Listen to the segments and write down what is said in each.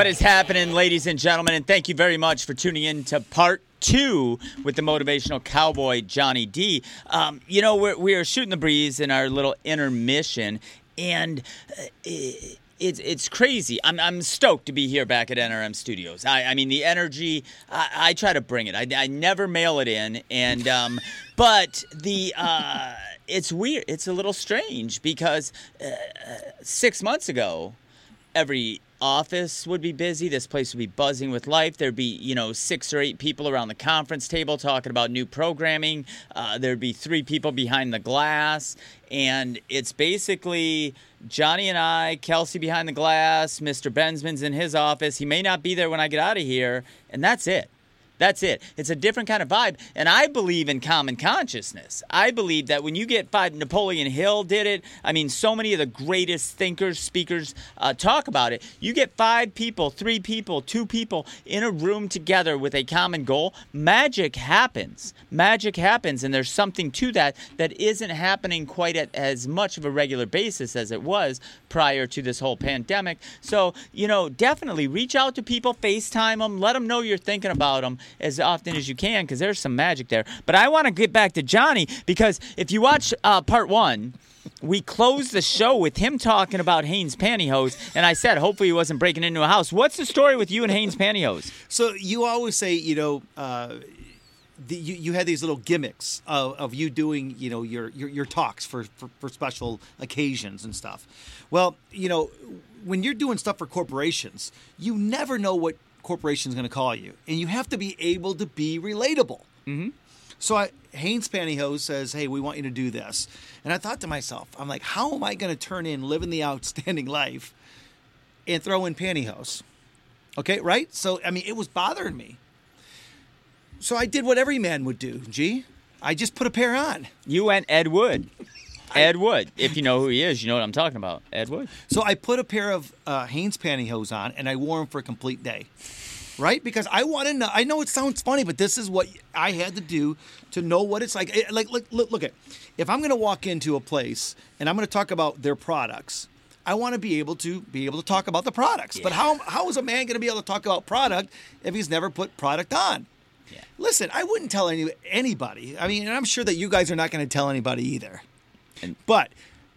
What is happening, ladies and gentlemen? And thank you very much for tuning in to part two with the motivational cowboy Johnny D. Um, you know, we're, we are shooting the breeze in our little intermission, and uh, it's it's crazy. I'm I'm stoked to be here back at NRM Studios. I, I mean, the energy. I, I try to bring it. I, I never mail it in, and um, but the. Uh, it's weird. It's a little strange because uh, six months ago, every office would be busy. This place would be buzzing with life. There'd be, you know, six or eight people around the conference table talking about new programming. Uh, there'd be three people behind the glass. And it's basically Johnny and I, Kelsey behind the glass, Mr. Bensman's in his office. He may not be there when I get out of here. And that's it. That's it. It's a different kind of vibe. And I believe in common consciousness. I believe that when you get five, Napoleon Hill did it. I mean, so many of the greatest thinkers, speakers uh, talk about it. You get five people, three people, two people in a room together with a common goal, magic happens. Magic happens. And there's something to that that isn't happening quite at as much of a regular basis as it was prior to this whole pandemic. So, you know, definitely reach out to people, FaceTime them, let them know you're thinking about them as often as you can because there's some magic there. But I want to get back to Johnny because if you watch uh, part one, we closed the show with him talking about Hanes pantyhose, and I said, hopefully he wasn't breaking into a house. What's the story with you and Hanes pantyhose? So you always say, you know, uh, the, you, you had these little gimmicks of, of you doing, you know, your, your, your talks for, for, for special occasions and stuff. Well, you know, when you're doing stuff for corporations, you never know what corporation's going to call you, and you have to be able to be relatable. Mm-hmm. So I, Hanes Pantyhose says, "Hey, we want you to do this," and I thought to myself, "I'm like, how am I going to turn in living the outstanding life and throw in pantyhose?" Okay, right? So I mean, it was bothering me. So I did what every man would do. Gee, I just put a pair on. You went Ed Wood. Ed Wood. If you know who he is, you know what I'm talking about. Ed Wood. So I put a pair of uh, Hanes pantyhose on and I wore them for a complete day. Right? Because I want to know. I know it sounds funny, but this is what I had to do to know what it's like. Eh, Like, look, look, look at. If I'm going to walk into a place and I'm going to talk about their products, I want to be able to be able to talk about the products. But how how is a man going to be able to talk about product if he's never put product on? Yeah. Listen, I wouldn't tell any anybody. I mean, and I'm sure that you guys are not going to tell anybody either. And- but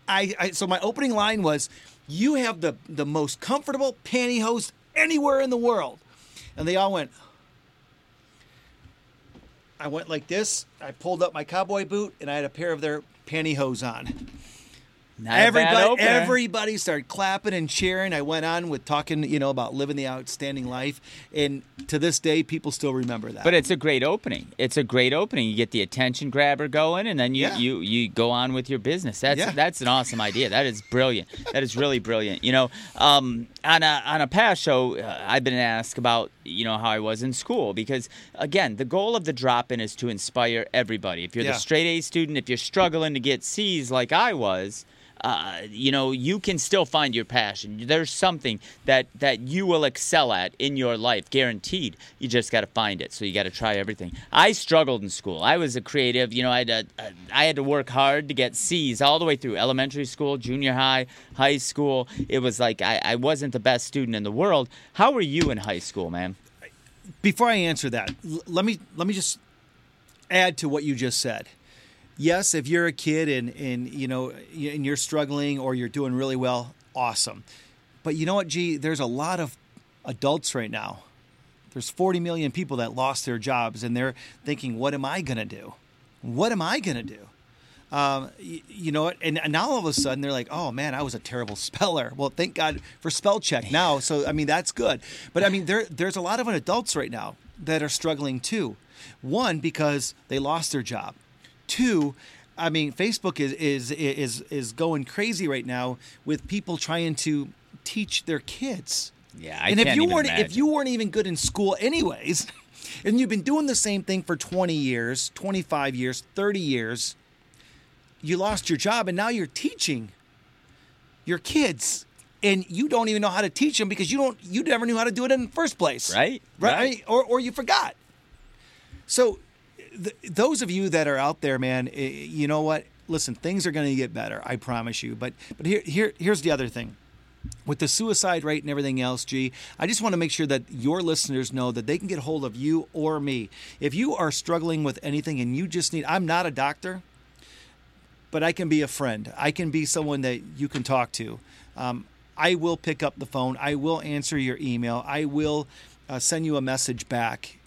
I, I so my opening line was, "You have the the most comfortable pantyhose anywhere in the world," and they all went. I went like this. I pulled up my cowboy boot, and I had a pair of their pantyhose on. Not Everybody, everybody started clapping and cheering. I went on with talking, you know, about living the outstanding life, and to this day, people still remember that. But it's a great opening. It's a great opening. You get the attention grabber going, and then you Yeah. you, you go on with your business. That's Yeah. that's an awesome idea. That is brilliant. That is really brilliant. You know, um, on a on a past show, uh, I've been asked about you know how I was in school because again, the goal of the drop in is to inspire everybody. If you're Yeah. the straight A student, if you're struggling to get C's like I was. Uh, you know, you can still find your passion. There's something that that you will excel at in your life, guaranteed. You just got to find it. So you got to try everything. I struggled in school. I was a creative. You know, I had to, I had to work hard to get C's all the way through elementary school, junior high, high school. It was like I, I wasn't the best student in the world. How were you in high school, man? before I answer that, l- let me let me just add to what you just said. Yes, if you're a kid and and you know and you're struggling or you're doing really well, awesome. But you know what, G? There's a lot of adults right now. There's 40 million people that lost their jobs and they're thinking, "What am I gonna do? What am I gonna do?" Um, you, you know what? And, and now all of a sudden they're like, "Oh man, I was a terrible speller." Well, thank God for spell check now. So I mean that's good. But I mean there there's a lot of adults right now that are struggling too. One because they lost their job. Two, I mean Facebook is is is is going crazy right now with people trying to teach their kids. Yeah, I and if you weren't if you weren't even good in school anyways, and you've been doing the same thing for 20 years, 25 years, 30 years, you lost your job and now you're teaching your kids and you don't even know how to teach them because you don't you never knew how to do it in the first place. Right, Right? right. Or or you forgot. So th- those of you that are out there, man, eh, you know what? Listen, things are going to get better. I promise you. But but here here here's the other thing. with the suicide rate and everything else, G, I just want to make sure that your listeners know that they can get hold of you or me. If you are struggling with anything and you just need, I'm not a doctor, but I can be a friend. I can be someone that you can talk to. Um, I will pick up the phone. I will answer your email. I will uh, send you a message back.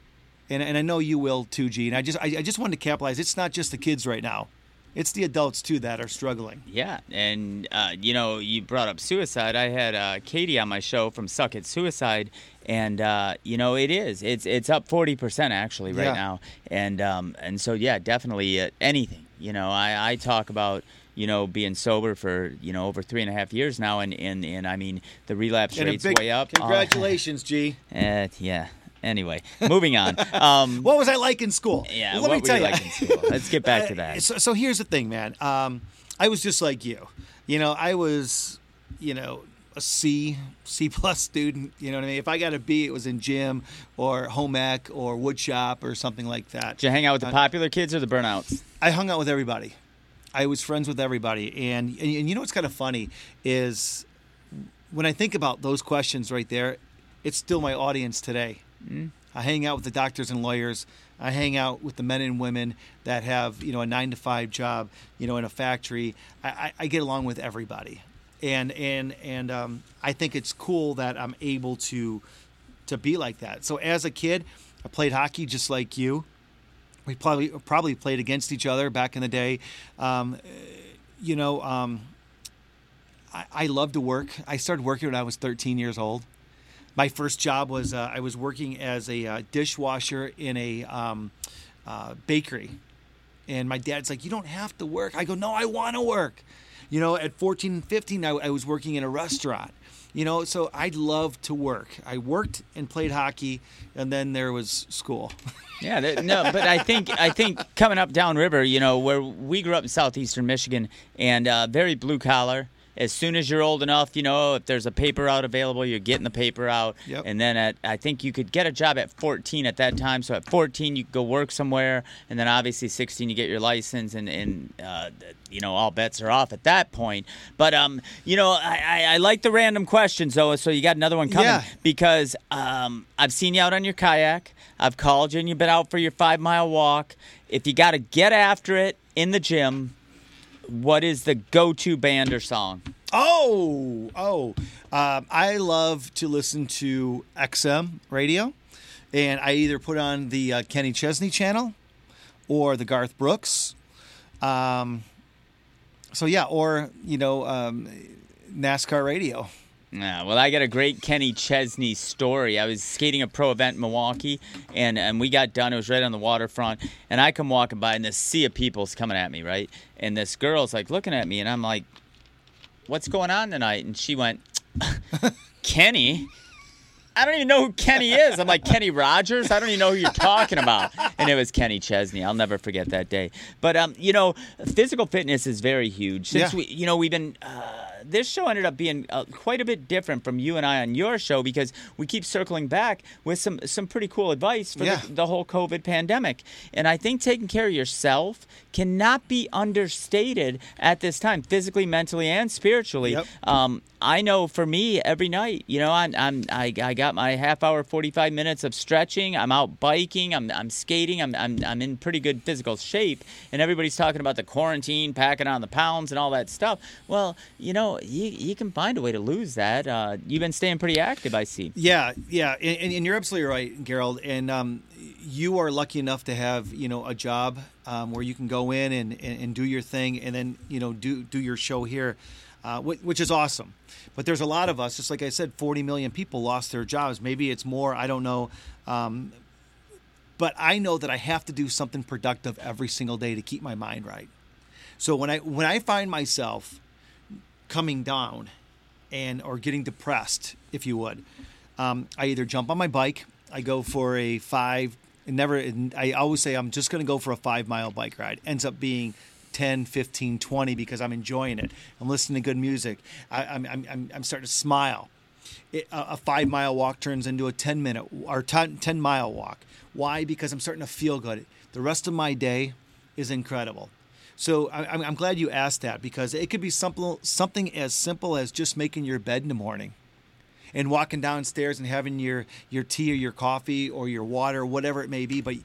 And, and I know you will too, G. And I just I, I just wanted to capitalize. It's not just the kids right now it's the adults too that are struggling. Yeah, and uh, you know, you brought up suicide. I had uh, Katie on my show from Suck It Suicide, and uh, you know, it is. It's it's up forty percent actually right Yeah. now, and um, and so yeah, definitely uh, anything. You know, I I talk about. You know, being sober for you know over three and a half years now, and and, and I mean the relapse And rate's big way up. Congratulations, G. Uh, yeah. Anyway, moving on. Um, What was I like in school? yeah, Let what me tell you like in school? Let's get back to Uh, that. So, so here's the thing, man. Um, I was just like you. You know, I was, you know, a C, C plus student. You know what I mean? If I got a B, it was in gym or home ec or wood shop or something like that. Did you hang out with the Uh, popular kids or the burnouts? I hung out with everybody. I was friends with everybody, and and, and you know what's kind of funny is when I think about those questions right there, it's still my audience today. I hang out with the doctors and lawyers. I hang out with the men and women that have you know a nine to five job, you know, in a factory. I, I, I get along with everybody, and and and um, I think it's cool that I'm able to to be like that. So as a kid, I played hockey just like you we probably probably played against each other back in the day. Um, you know, um, I, I love to work. I started working when I was 13 years old. My first job was uh, I was working as a uh, dishwasher in a um, uh, bakery, and my dad's like, "You don't have to work." I go, "No, I want to work." You know, at 14 and 15, I, I was working in a restaurant. You know, so I loved to work. I worked and played hockey, and then there was school. Yeah, there- no, but I think I think coming up downriver, you know, where we grew up in southeastern Michigan, and uh, very blue collar. As soon as you're old enough, you know, if there's a paper out available, you're getting the paper out. Yep. And then at I think you could get a job at 14 at that time. So at 14 you could go work somewhere, and then obviously 16 you get your license, and and uh, you know all bets are off at that point. But um, you know, I, I, I like the random questions though. So you got another one coming Yeah. because um, I've seen you out on your kayak. I've called you and you've been out for your five mile walk. If you got to get after it in the gym, what is the go to band or song? Oh, oh. Um, I love to listen to XM radio, and I either put on the uh, Kenny Chesney channel or the Garth Brooks. Um, so, yeah, or, you know, um, NASCAR radio. Yeah, well, I got a great Kenny Chesney story. I was skating a pro event in Milwaukee, and, and we got done. It was right on the waterfront, and I come walking by, and this sea of people's coming at me, right? And this girl's like looking at me, and I'm like, "What's going on tonight?" And she went, "Kenny." I don't even know who Kenny is. I'm like Kenny Rogers. I don't even know who you're talking about. And it was Kenny Chesney. I'll never forget that day. But um, you know, physical fitness is very huge. Since Yeah. we, you know, we've been. Uh, this show ended up being uh, quite a bit different from you and I on your show because we keep circling back with some some pretty cool advice for Yeah. the, the whole COVID pandemic. And I think taking care of yourself cannot be understated at this time, physically, mentally, and spiritually. Yep. Um, I know for me, every night, you know, I'm, I'm I, I got my half hour, 45 minutes of stretching. I'm out biking. I'm, I'm skating. I'm, I'm, I'm in pretty good physical shape. And everybody's talking about the quarantine, packing on the pounds and all that stuff. Well, you know, you, you can find a way to lose that. Uh, you've been staying pretty active, I see. Yeah, yeah, and, and- you're absolutely right, Garold. And um, you are lucky enough to have you know a job um, where you can go in and, and, and do your thing, and then you know do do your show here, uh, whi- which is awesome. But there's a lot of us, just like I said, 40 million people lost their jobs. Maybe it's more. I don't know. Um, but I know that I have to do something productive every single day to keep my mind right. So when I when I find myself coming down and or getting depressed, if you would, um, I either jump on my bike, I go for a five, never, I always say I'm just going to go for a five mile bike ride. Ends up being 10, 15, 20 because I'm enjoying it. I'm listening to good music. I, I'm, I'm, I'm, I'm starting to smile. It, a, a five mile walk turns into a 10 minute or 10, 10 mile walk. Why? Because I'm starting to feel good. The rest of my day is incredible. So I, I'm, I'm glad you asked that because it could be something something as simple as just making your bed in the morning, and walking downstairs and having your your tea or your coffee or your water, whatever it may be. But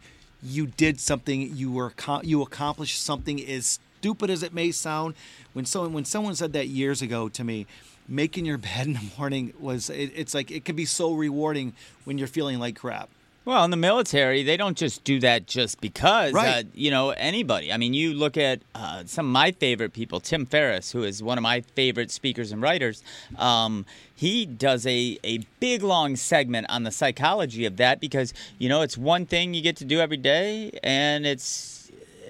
you did something. You were you accomplished something as stupid as it may sound. When someone when someone said that years ago to me, making your bed in the morning was it, it's like it can be so rewarding when you're feeling like crap. Well, in the military, they don't just do that just because. Right. Uh, you know, anybody. I mean, you look at uh, some of my favorite people, Tim Ferriss, who is one of my favorite speakers and writers. Um, he does a, a big, long segment on the psychology of that because, you know, it's one thing you get to do every day, and it's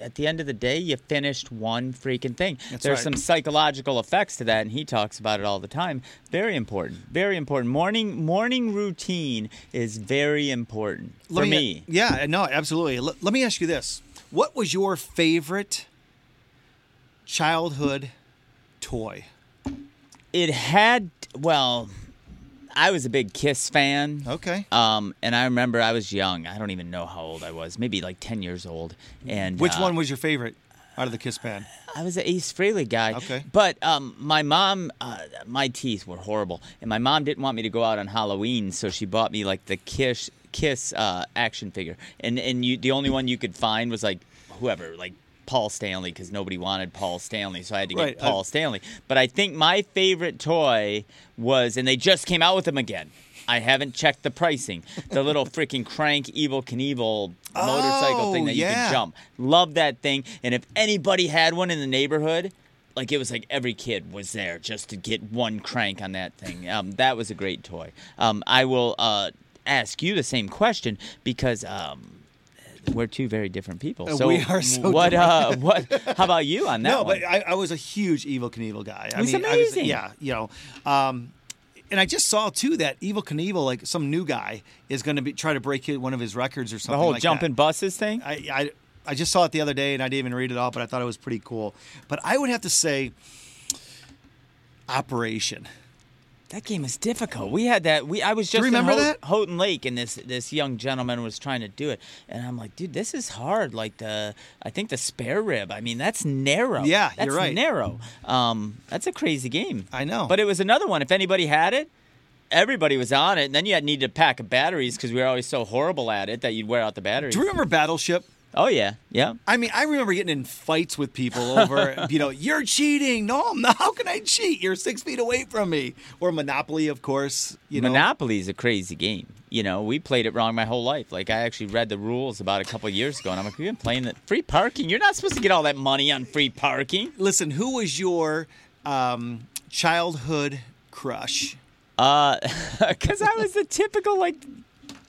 at the end of the day, you finished one freaking thing. That's There's right. some psychological effects to that, and he talks about it all the time. Very important. Very important. Morning morning routine is very important for Let me. Yeah, no, absolutely. Let, let me ask you this: What was your favorite childhood toy? It had well, I was a big Kiss fan. Okay. Um, and I remember I was young. I don't even know how old I was. Maybe like ten years old. And Which uh, one was your favorite out of the Kiss band? I was an Ace Frehley guy. Okay. But um, my mom, uh, my teeth were horrible, and my mom didn't want me to go out on Halloween, so she bought me like the Kiss Kiss uh, action figure, and and you the only one you could find was like whoever like. Paul Stanley because nobody wanted Paul Stanley, so I had to get Right, I- Paul Stanley. But I think my favorite toy was, and they just came out with them again. I haven't checked the pricing. The little freaking crank Evel Knievel motorcycle thing Oh, that you yeah. could jump. Love that thing. And if anybody had one in the neighborhood, like it was like every kid was there just to get one crank on that thing. Um, that was a great toy. Um, I will uh, ask you the same question because um, we're two very different people. Uh, So we are so what? different. Uh, what? How about you on that no, one? but I, I was a huge Evel Knievel guy. I He's mean, I amazing. was, yeah, you know. Um, and I just saw too that Evel Knievel, like some new guy, is going to be try to break one of his records or something. the whole like jumping That. buses thing. I, I I just saw it the other day and I didn't even read it all, but I thought it was pretty cool. But I would have to say, Operation. That game is difficult. We had that. We I was just remember Ho- that? Houghton Lake, and this this young gentleman was trying to do it, and I'm like, dude, this is hard. Like the I think the spare rib. I mean, that's narrow. Yeah, that's you're right. narrow. Um, that's a crazy game. I know. But it was another one. If anybody had it. Everybody was on it, and then you had needed a pack of batteries because we were always so horrible at it that you'd wear out the batteries. Do you remember Battleship? Oh yeah, yeah. I mean, I remember getting in fights with people over, you know, you're cheating. No, I'm not. How can I cheat? You're six feet away from me. Or Monopoly, of course. You know, Monopoly is a crazy game. You know, we played it wrong my whole life. Like I actually read the rules about a couple of years ago, and I'm like, we've been playing that free parking. You're not supposed to get all that money on free parking. Listen, who was your um, childhood crush? Uh, because I was the typical like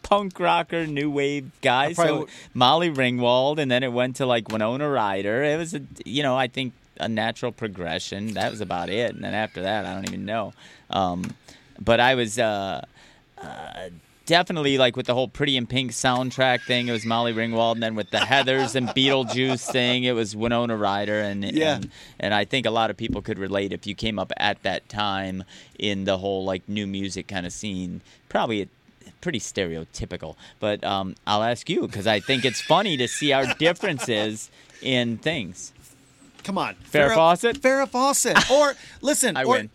punk rocker, new wave guy. So Molly Ringwald, and then it went to like Winona Ryder. It was a, you know, I think a natural progression. That was about it. And then after that, I don't even know. Um, but I was uh, uh, definitely like with the whole Pretty in Pink soundtrack thing. It was Molly Ringwald, and then with the Heathers and Beetlejuice thing, it was Winona Ryder. And Yeah. and, and I think a lot of people could relate if you came up at that time in the whole like new music kind of scene. Probably pretty stereotypical, but um, I'll ask you because I think it's funny to see our differences in things. Come on, Farrah Fawcett? Farrah Fawcett. Or listen, I or, win.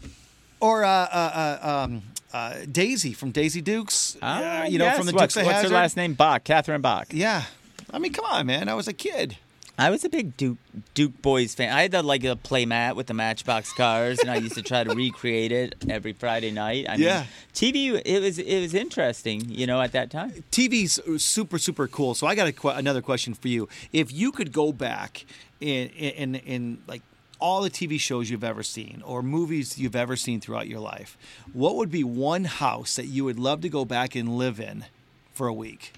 Or uh, uh, uh, um, uh, Daisy from Daisy Dukes. Ah, uh, you know, yes. from the what's, Dukes of what's her last name? Bach, Catherine Bach. Yeah, I mean, come on, man. I was a kid. I was a big Duke Duke Boys fan. I had the, like a play mat with the Matchbox cars, and I used to try to recreate it every Friday night. I Yeah. mean, TV. It was it was interesting, you know, at that time. TV's uh, super super cool. So I got a another question for you. If you could go back in in in like all the TV shows you've ever seen or movies you've ever seen throughout your life, what would be one house that you would love to go back and live in for a week?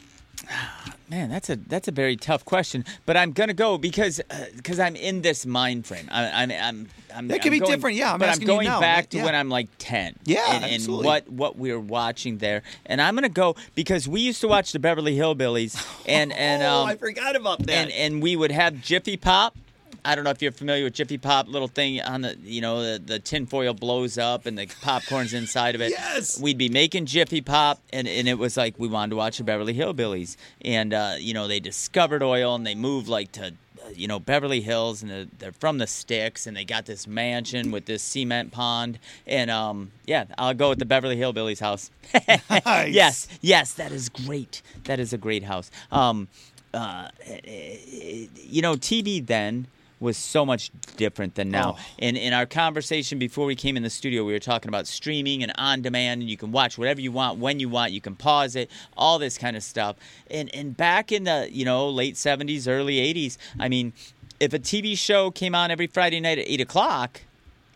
Man, that's a that's a very tough question, but I'm gonna go because because I'm in this mind frame. I, I'm I'm I'm. That could be going- different, yeah, I'm but I'm you going now, back to Yeah. when I'm like ten. Yeah, and, and absolutely. what what we're watching there, and I'm gonna go because we used to watch the Beverly Hillbillies, and and oh, um, I forgot about that. and and we would have Jiffy Pop. I don't know if you're familiar with Jiffy Pop, little thing on the you know the the tinfoil blows up and the popcorn's inside of it. Yes. We'd be making Jiffy Pop, and and it was like we wanted to watch the Beverly Hillbillies, and uh, you know they discovered oil and they moved like to. you know Beverly Hills, and they're, they're from the sticks, and they got this mansion with this cement pond, and um, yeah, I'll go with the Beverly Hillbillies house. Nice. Yes, yes, that is great. That is a great house. Um, uh, you know, TV then was so much different than now. Oh. In in our conversation before we came in the studio, we were talking about streaming and on demand, and you can watch whatever you want when you want. You can pause it, all this kind of stuff. And and back in the you know late seventies, early eighties, I mean, if a TV show came on every Friday night at eight o'clock.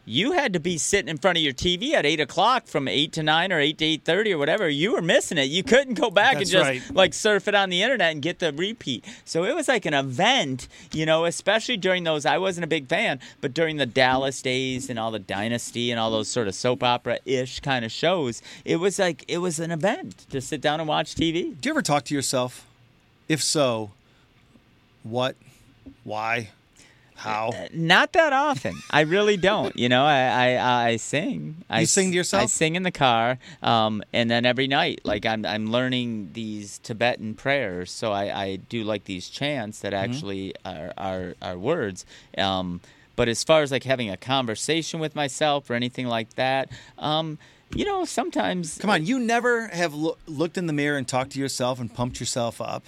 You had to be sitting in front of your TV at eight o'clock from eight to nine or eight to eight thirty or whatever. You were missing it. You couldn't go back That's and just right. like surf it on the internet and get the repeat. So it was like an event, you know, especially during those. I wasn't a big fan, but during the Dallas days and all the Dynasty and all those sort of soap opera ish kind of shows, it was like it was an event to sit down and watch TV. Do you ever talk to yourself? If so, what, why, how? Not that often. I really don't. You know, I I, I sing. I sing to yourself? I sing in the car, um, and then every night, like I'm I'm learning these Tibetan prayers. So I, I do like these chants that Mm-hmm. actually are are, are words. Um, but as far as like having a conversation with myself or anything like that, um, you know, sometimes Come on, you never have loo- looked in the mirror and talked to yourself and pumped yourself up.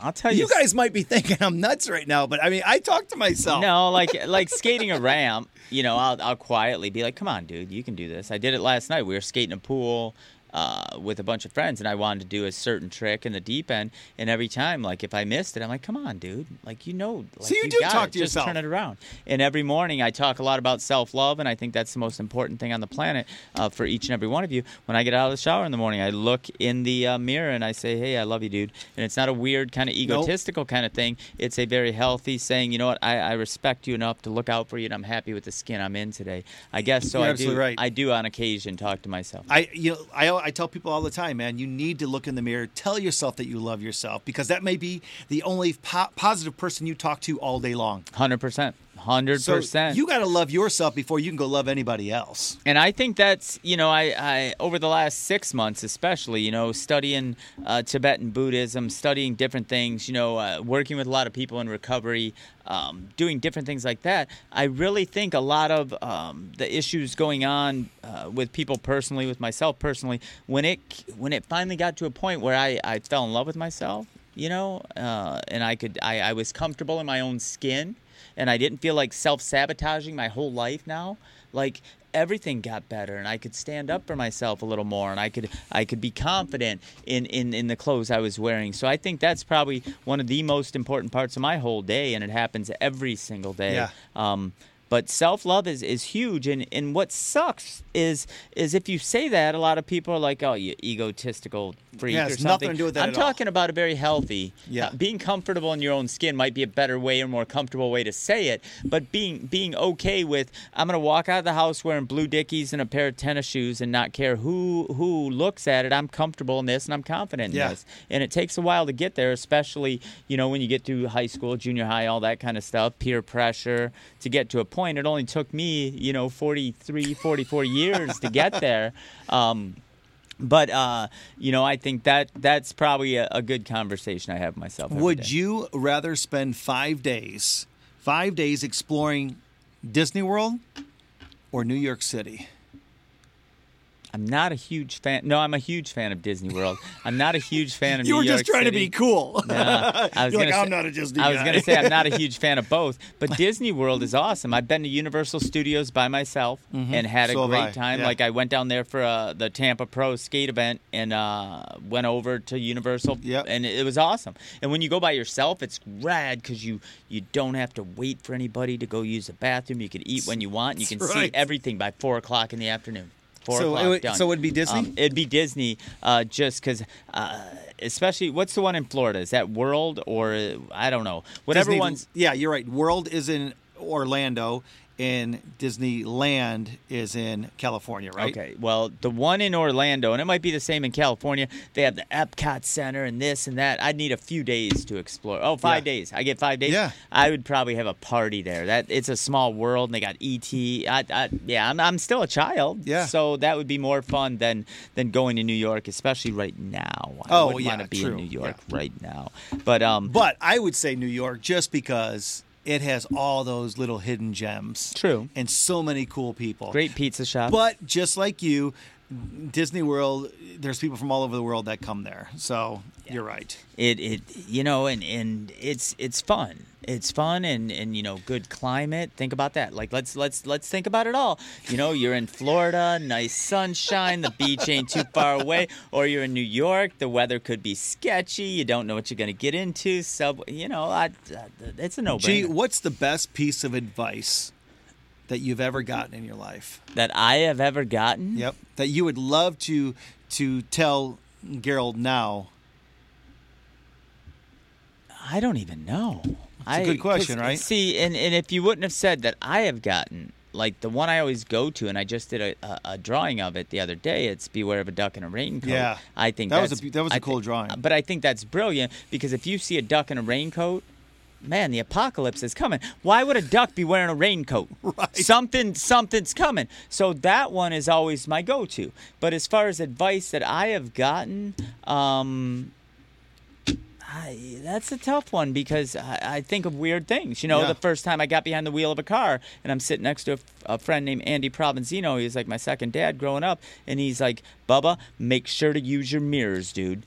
I'll tell you. You guys might be thinking I'm nuts right now, but I mean, I talk to myself. No, like like skating a ramp. You know, I'll I'll quietly be like, "Come on, dude, you can do this." I did it last night. We were skating a pool uh, with a bunch of friends, and I wanted to do a certain trick in the deep end. And every time, like if I missed it, I'm like, "Come on, dude! Like you know, like, So you do got talk it. to Just yourself. turn it around." And every morning, I talk a lot about self love, and I think that's the most important thing on the planet uh, for each and every one of you. When I get out of the shower in the morning, I look in the uh, mirror and I say, "Hey, I love you, dude." And it's not a weird kind of egotistical kind of thing. It's a very healthy saying, "You know what? I, I respect you enough to look out for you, and I'm happy with the skin I'm in today." I guess so. You're I do. right. I do on occasion talk to myself. I you know I I tell people all the time, man, you need to look in the mirror, tell yourself that you love yourself because that may be the only po- positive person you talk to all day long. Hundred percent. So you got to love yourself before you can go love anybody else. And I think that's you know I, I over the last six months especially you know studying uh, Tibetan Buddhism, studying different things, you know, uh, working with a lot of people in recovery, um, doing different things like that. I really think a lot of um, the issues going on uh, with people personally, with myself personally, when it when it finally got to a point where I, I fell in love with myself, you know, uh, and I could I, I was comfortable in my own skin and I didn't feel like self sabotaging my whole life now. Like everything got better and I could stand up for myself a little more and I could I could be confident in, in, in the clothes I was wearing. So I think that's probably one of the most important parts of my whole day and it happens every single day. Yeah. Um, but self love is, is huge and, and what sucks is is if you say that a lot of people are like, Oh, you egotistical freak Yeah, or something. nothing to do with that I'm at all. talking about a very healthy Yeah. uh, being comfortable in your own skin might be a better way or more comfortable way to say it but being being okay with i'm going to walk out of the house wearing blue dickies and a pair of tennis shoes and not care who who looks at it i'm comfortable in this and i'm confident in Yeah. this and it takes a while to get there especially you know when you get through high school junior high all that kind of stuff peer pressure to get to a point it only took me you know 43 44 years to get there um, but uh, you know, I think that that's probably a, a good conversation I have myself. Would day. you rather spend five days, five days exploring Disney World or New York City? I'm not a huge fan. No, I'm a huge fan of Disney World. I'm not a huge fan of you New were York just trying to be cool. No, I was You're I'm say- not a Disney I was going to say, I'm not a huge fan of both, but Disney World is awesome. I've been to Universal Studios by myself and had a Mm-hmm. So great time. yeah. Like I went down there for uh, the Tampa Pro skate event and uh, went over to Universal, Yep. and it was awesome. And when you go by yourself, it's rad because you you don't have to wait for anybody to go use the bathroom. You can eat when you want. You can That's see everything by four o'clock in the afternoon. Four So it o'clock would- done. so it would be Disney? Um, it'd be Disney, uh, just because, uh, especially what's the one in Florida? Is that World or I don't know? Whatever Disney- one's Yeah, you're right. World is in Orlando, and Disneyland is in California, right? Okay. Well, the one in Orlando, and it might be the same in California. They have the Epcot Center and this and that. I'd need a few days to explore. Oh, five Yeah. days. I get five days. Yeah. I would probably have a party there. That it's a small world, and they got ET. I, I, yeah, I'm, I'm still a child. Yeah. So that would be more fun than than going to New York, especially right now. I Oh, wouldn't want to be true. in New York Yeah. right now. But um, But I would say New York just because it has all those little hidden gems. True. And so many cool people. great pizza shop. But just like you, Disney World, there's people from all over the world that come there. So you're right. it it you know and and it's it's fun. It's fun and and you know good climate. Think about that. Like let's let's let's think about it all. You know you're in florida nice sunshine the beach ain't too far away. Or you're in new york the weather could be sketchy you don't know what you're going to get into sub you know I, it's a no Gee, brainer what's the best piece of advice that you've ever gotten in your life? that i have ever gotten Yep. That you would love to to tell Garold now. I don't even know. That's a good question, right? See, and, and if you wouldn't have said that I have gotten like the one I always go to, and I just did a, a, a drawing of it the other day. It's "Beware of a Duck in a Raincoat." Yeah. I think That was a- that was a I cool drawing. But I think that's brilliant because if you see a duck in a raincoat. Man, the apocalypse is coming. Why would a duck be wearing a raincoat? Right. Something, something's coming. So that one is always my go-to. But as far as advice that I have gotten, um, I, that's a tough one because I, I think of weird things. You know, Yeah. the first time I got behind the wheel of a car and I'm sitting next to a, f- a friend named Andy Provenzino. He's like my second dad growing up, and he's like, "Bubba, make sure to use your mirrors, dude."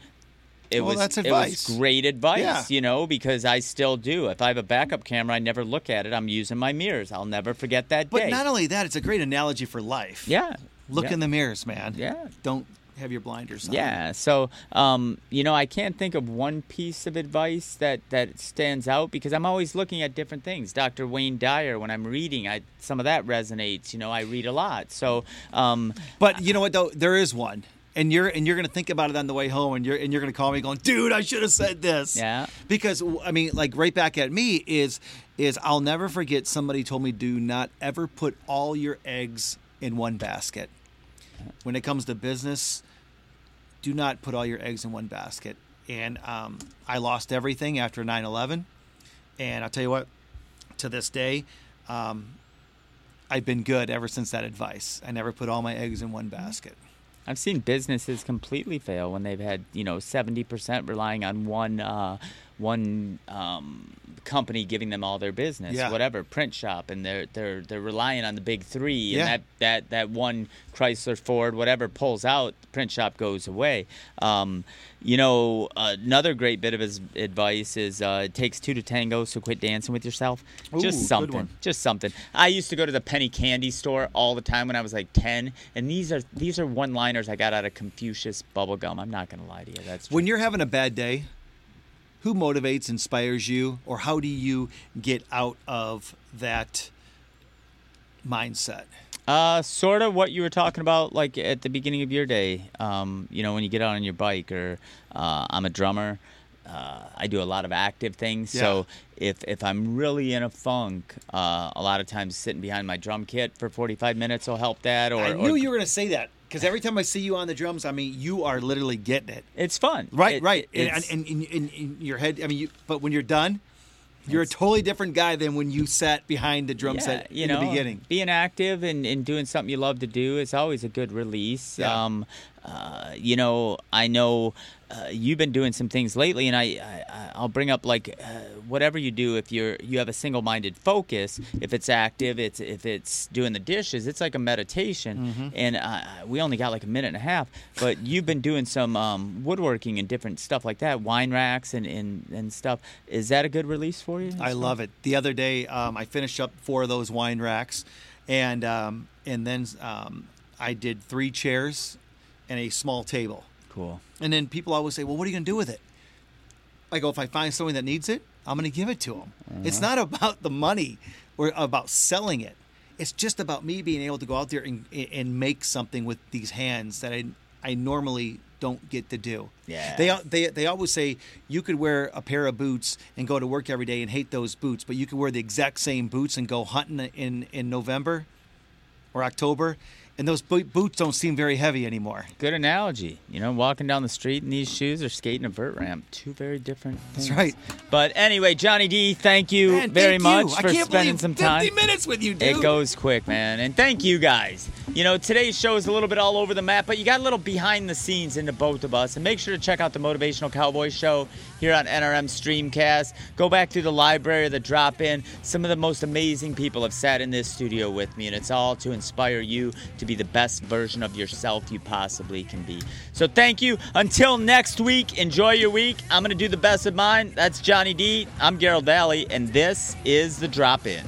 It Well, was that's it was great advice, Yeah. you know, because I still do. If I have a backup camera, I never look at it. I'm using my mirrors. I'll never forget that But day. not only that, it's a great analogy for life. yeah, Look yeah. in the mirrors, man. Yeah. Don't have your blinders on. Yeah. So, um, you know, I can't think of one piece of advice that that stands out because I'm always looking at different things. Dr. Wayne Dyer, when I'm reading, I some of that resonates. You know, I read a lot. So, um, But you know what though? There is one. And you're and you're gonna think about it on the way home, and you're and you're gonna call me going, dude, I should have said this. Yeah. Because I mean, like right back at me is is I'll never forget somebody told me do not ever put all your eggs in one basket. When it comes to business, do not put all your eggs in one basket. And um, I lost everything after 9/11, and I'll tell you what, to this day, um, I've been good ever since that advice. I never put all my eggs in one basket. I've seen businesses completely fail when they've had you know 70% relying on one uh, one um, company giving them all their business, Yeah. whatever print shop, and they're they're they're relying on the big three, Yeah. and that that that one Chrysler, Ford, whatever pulls out, the print shop goes away. Um, you know, another great bit of his advice is uh, it takes two to tango, so quit dancing with yourself. Ooh, Just something just something. I used to go to the penny candy store all the time when I was like ten, and these are these are one liners I got out of Confucius bubblegum. I'm not gonna lie to you. That's When you're having a bad day, who motivates, inspires you, or how do you get out of that mindset? uh sort of what you were talking about like at the beginning of your day. Um, you know, when you get out on your bike or uh, I'm a drummer. Uh, I do a lot of active things, so if if I'm really in a funk, uh, a lot of times sitting behind my drum kit for 45 minutes will help that. Or I or- knew you were going to say that because every time I see you on the drums, I mean, you are literally getting it. It's fun, Right, It- right. And, it's- and, and, in your head, I mean, you, but when you're done, you're a totally different guy than when you sat behind the drum set you in know, the beginning. Being active and, and doing something you love to do is always a good release. Yeah. Um, uh, you know, I know uh, you've been doing some things lately, and I, I I'll bring up like uh, whatever you do. If you're you have a single-minded focus, if it's active, it's if it's doing the dishes, it's like a meditation. Mm-hmm. And uh, we only got like a minute and a half, but you've been doing some um, woodworking and different stuff like that, wine racks and, and, and stuff. Is that a good release for you? I love it. The other day, um, I finished up four of those wine racks, and um, and then um, I did three chairs and a small table. Cool. And then people always say, "Well, what are you going to do with it?" I go, "If I find someone that needs it, I'm going to give it to them." It's uh-huh. not about the money or about selling it. It's just about me being able to go out there and, and make something with these hands that I I normally don't get to do. Yeah. They they they always say you could wear a pair of boots and go to work every day and hate those boots, but you could wear the exact same boots and go hunting in in November or October, and those bo- boots don't seem very heavy anymore. Good analogy. You know, walking down the street in these shoes or skating a vert ramp. Two very different things. That's right. But anyway, Johnny D, thank you Man, very thank much you. I for can't spending some time. 50 minutes with you, dude. It goes quick, man. And thank you guys. You know, today's show is a little bit all over the map, but you got a little behind the scenes into both of us. And make sure to check out the Motivational Cowboy Show here on NRM Streamcast. Go back through the library, the drop in. Some of the most amazing people have sat in this studio with me, and it's all to inspire you to be the best version of yourself you possibly can be. So thank you. Until next week, enjoy your week. I'm going to do the best of mine. That's Johnny D. I'm Garold Vallie, and this is The Drop In.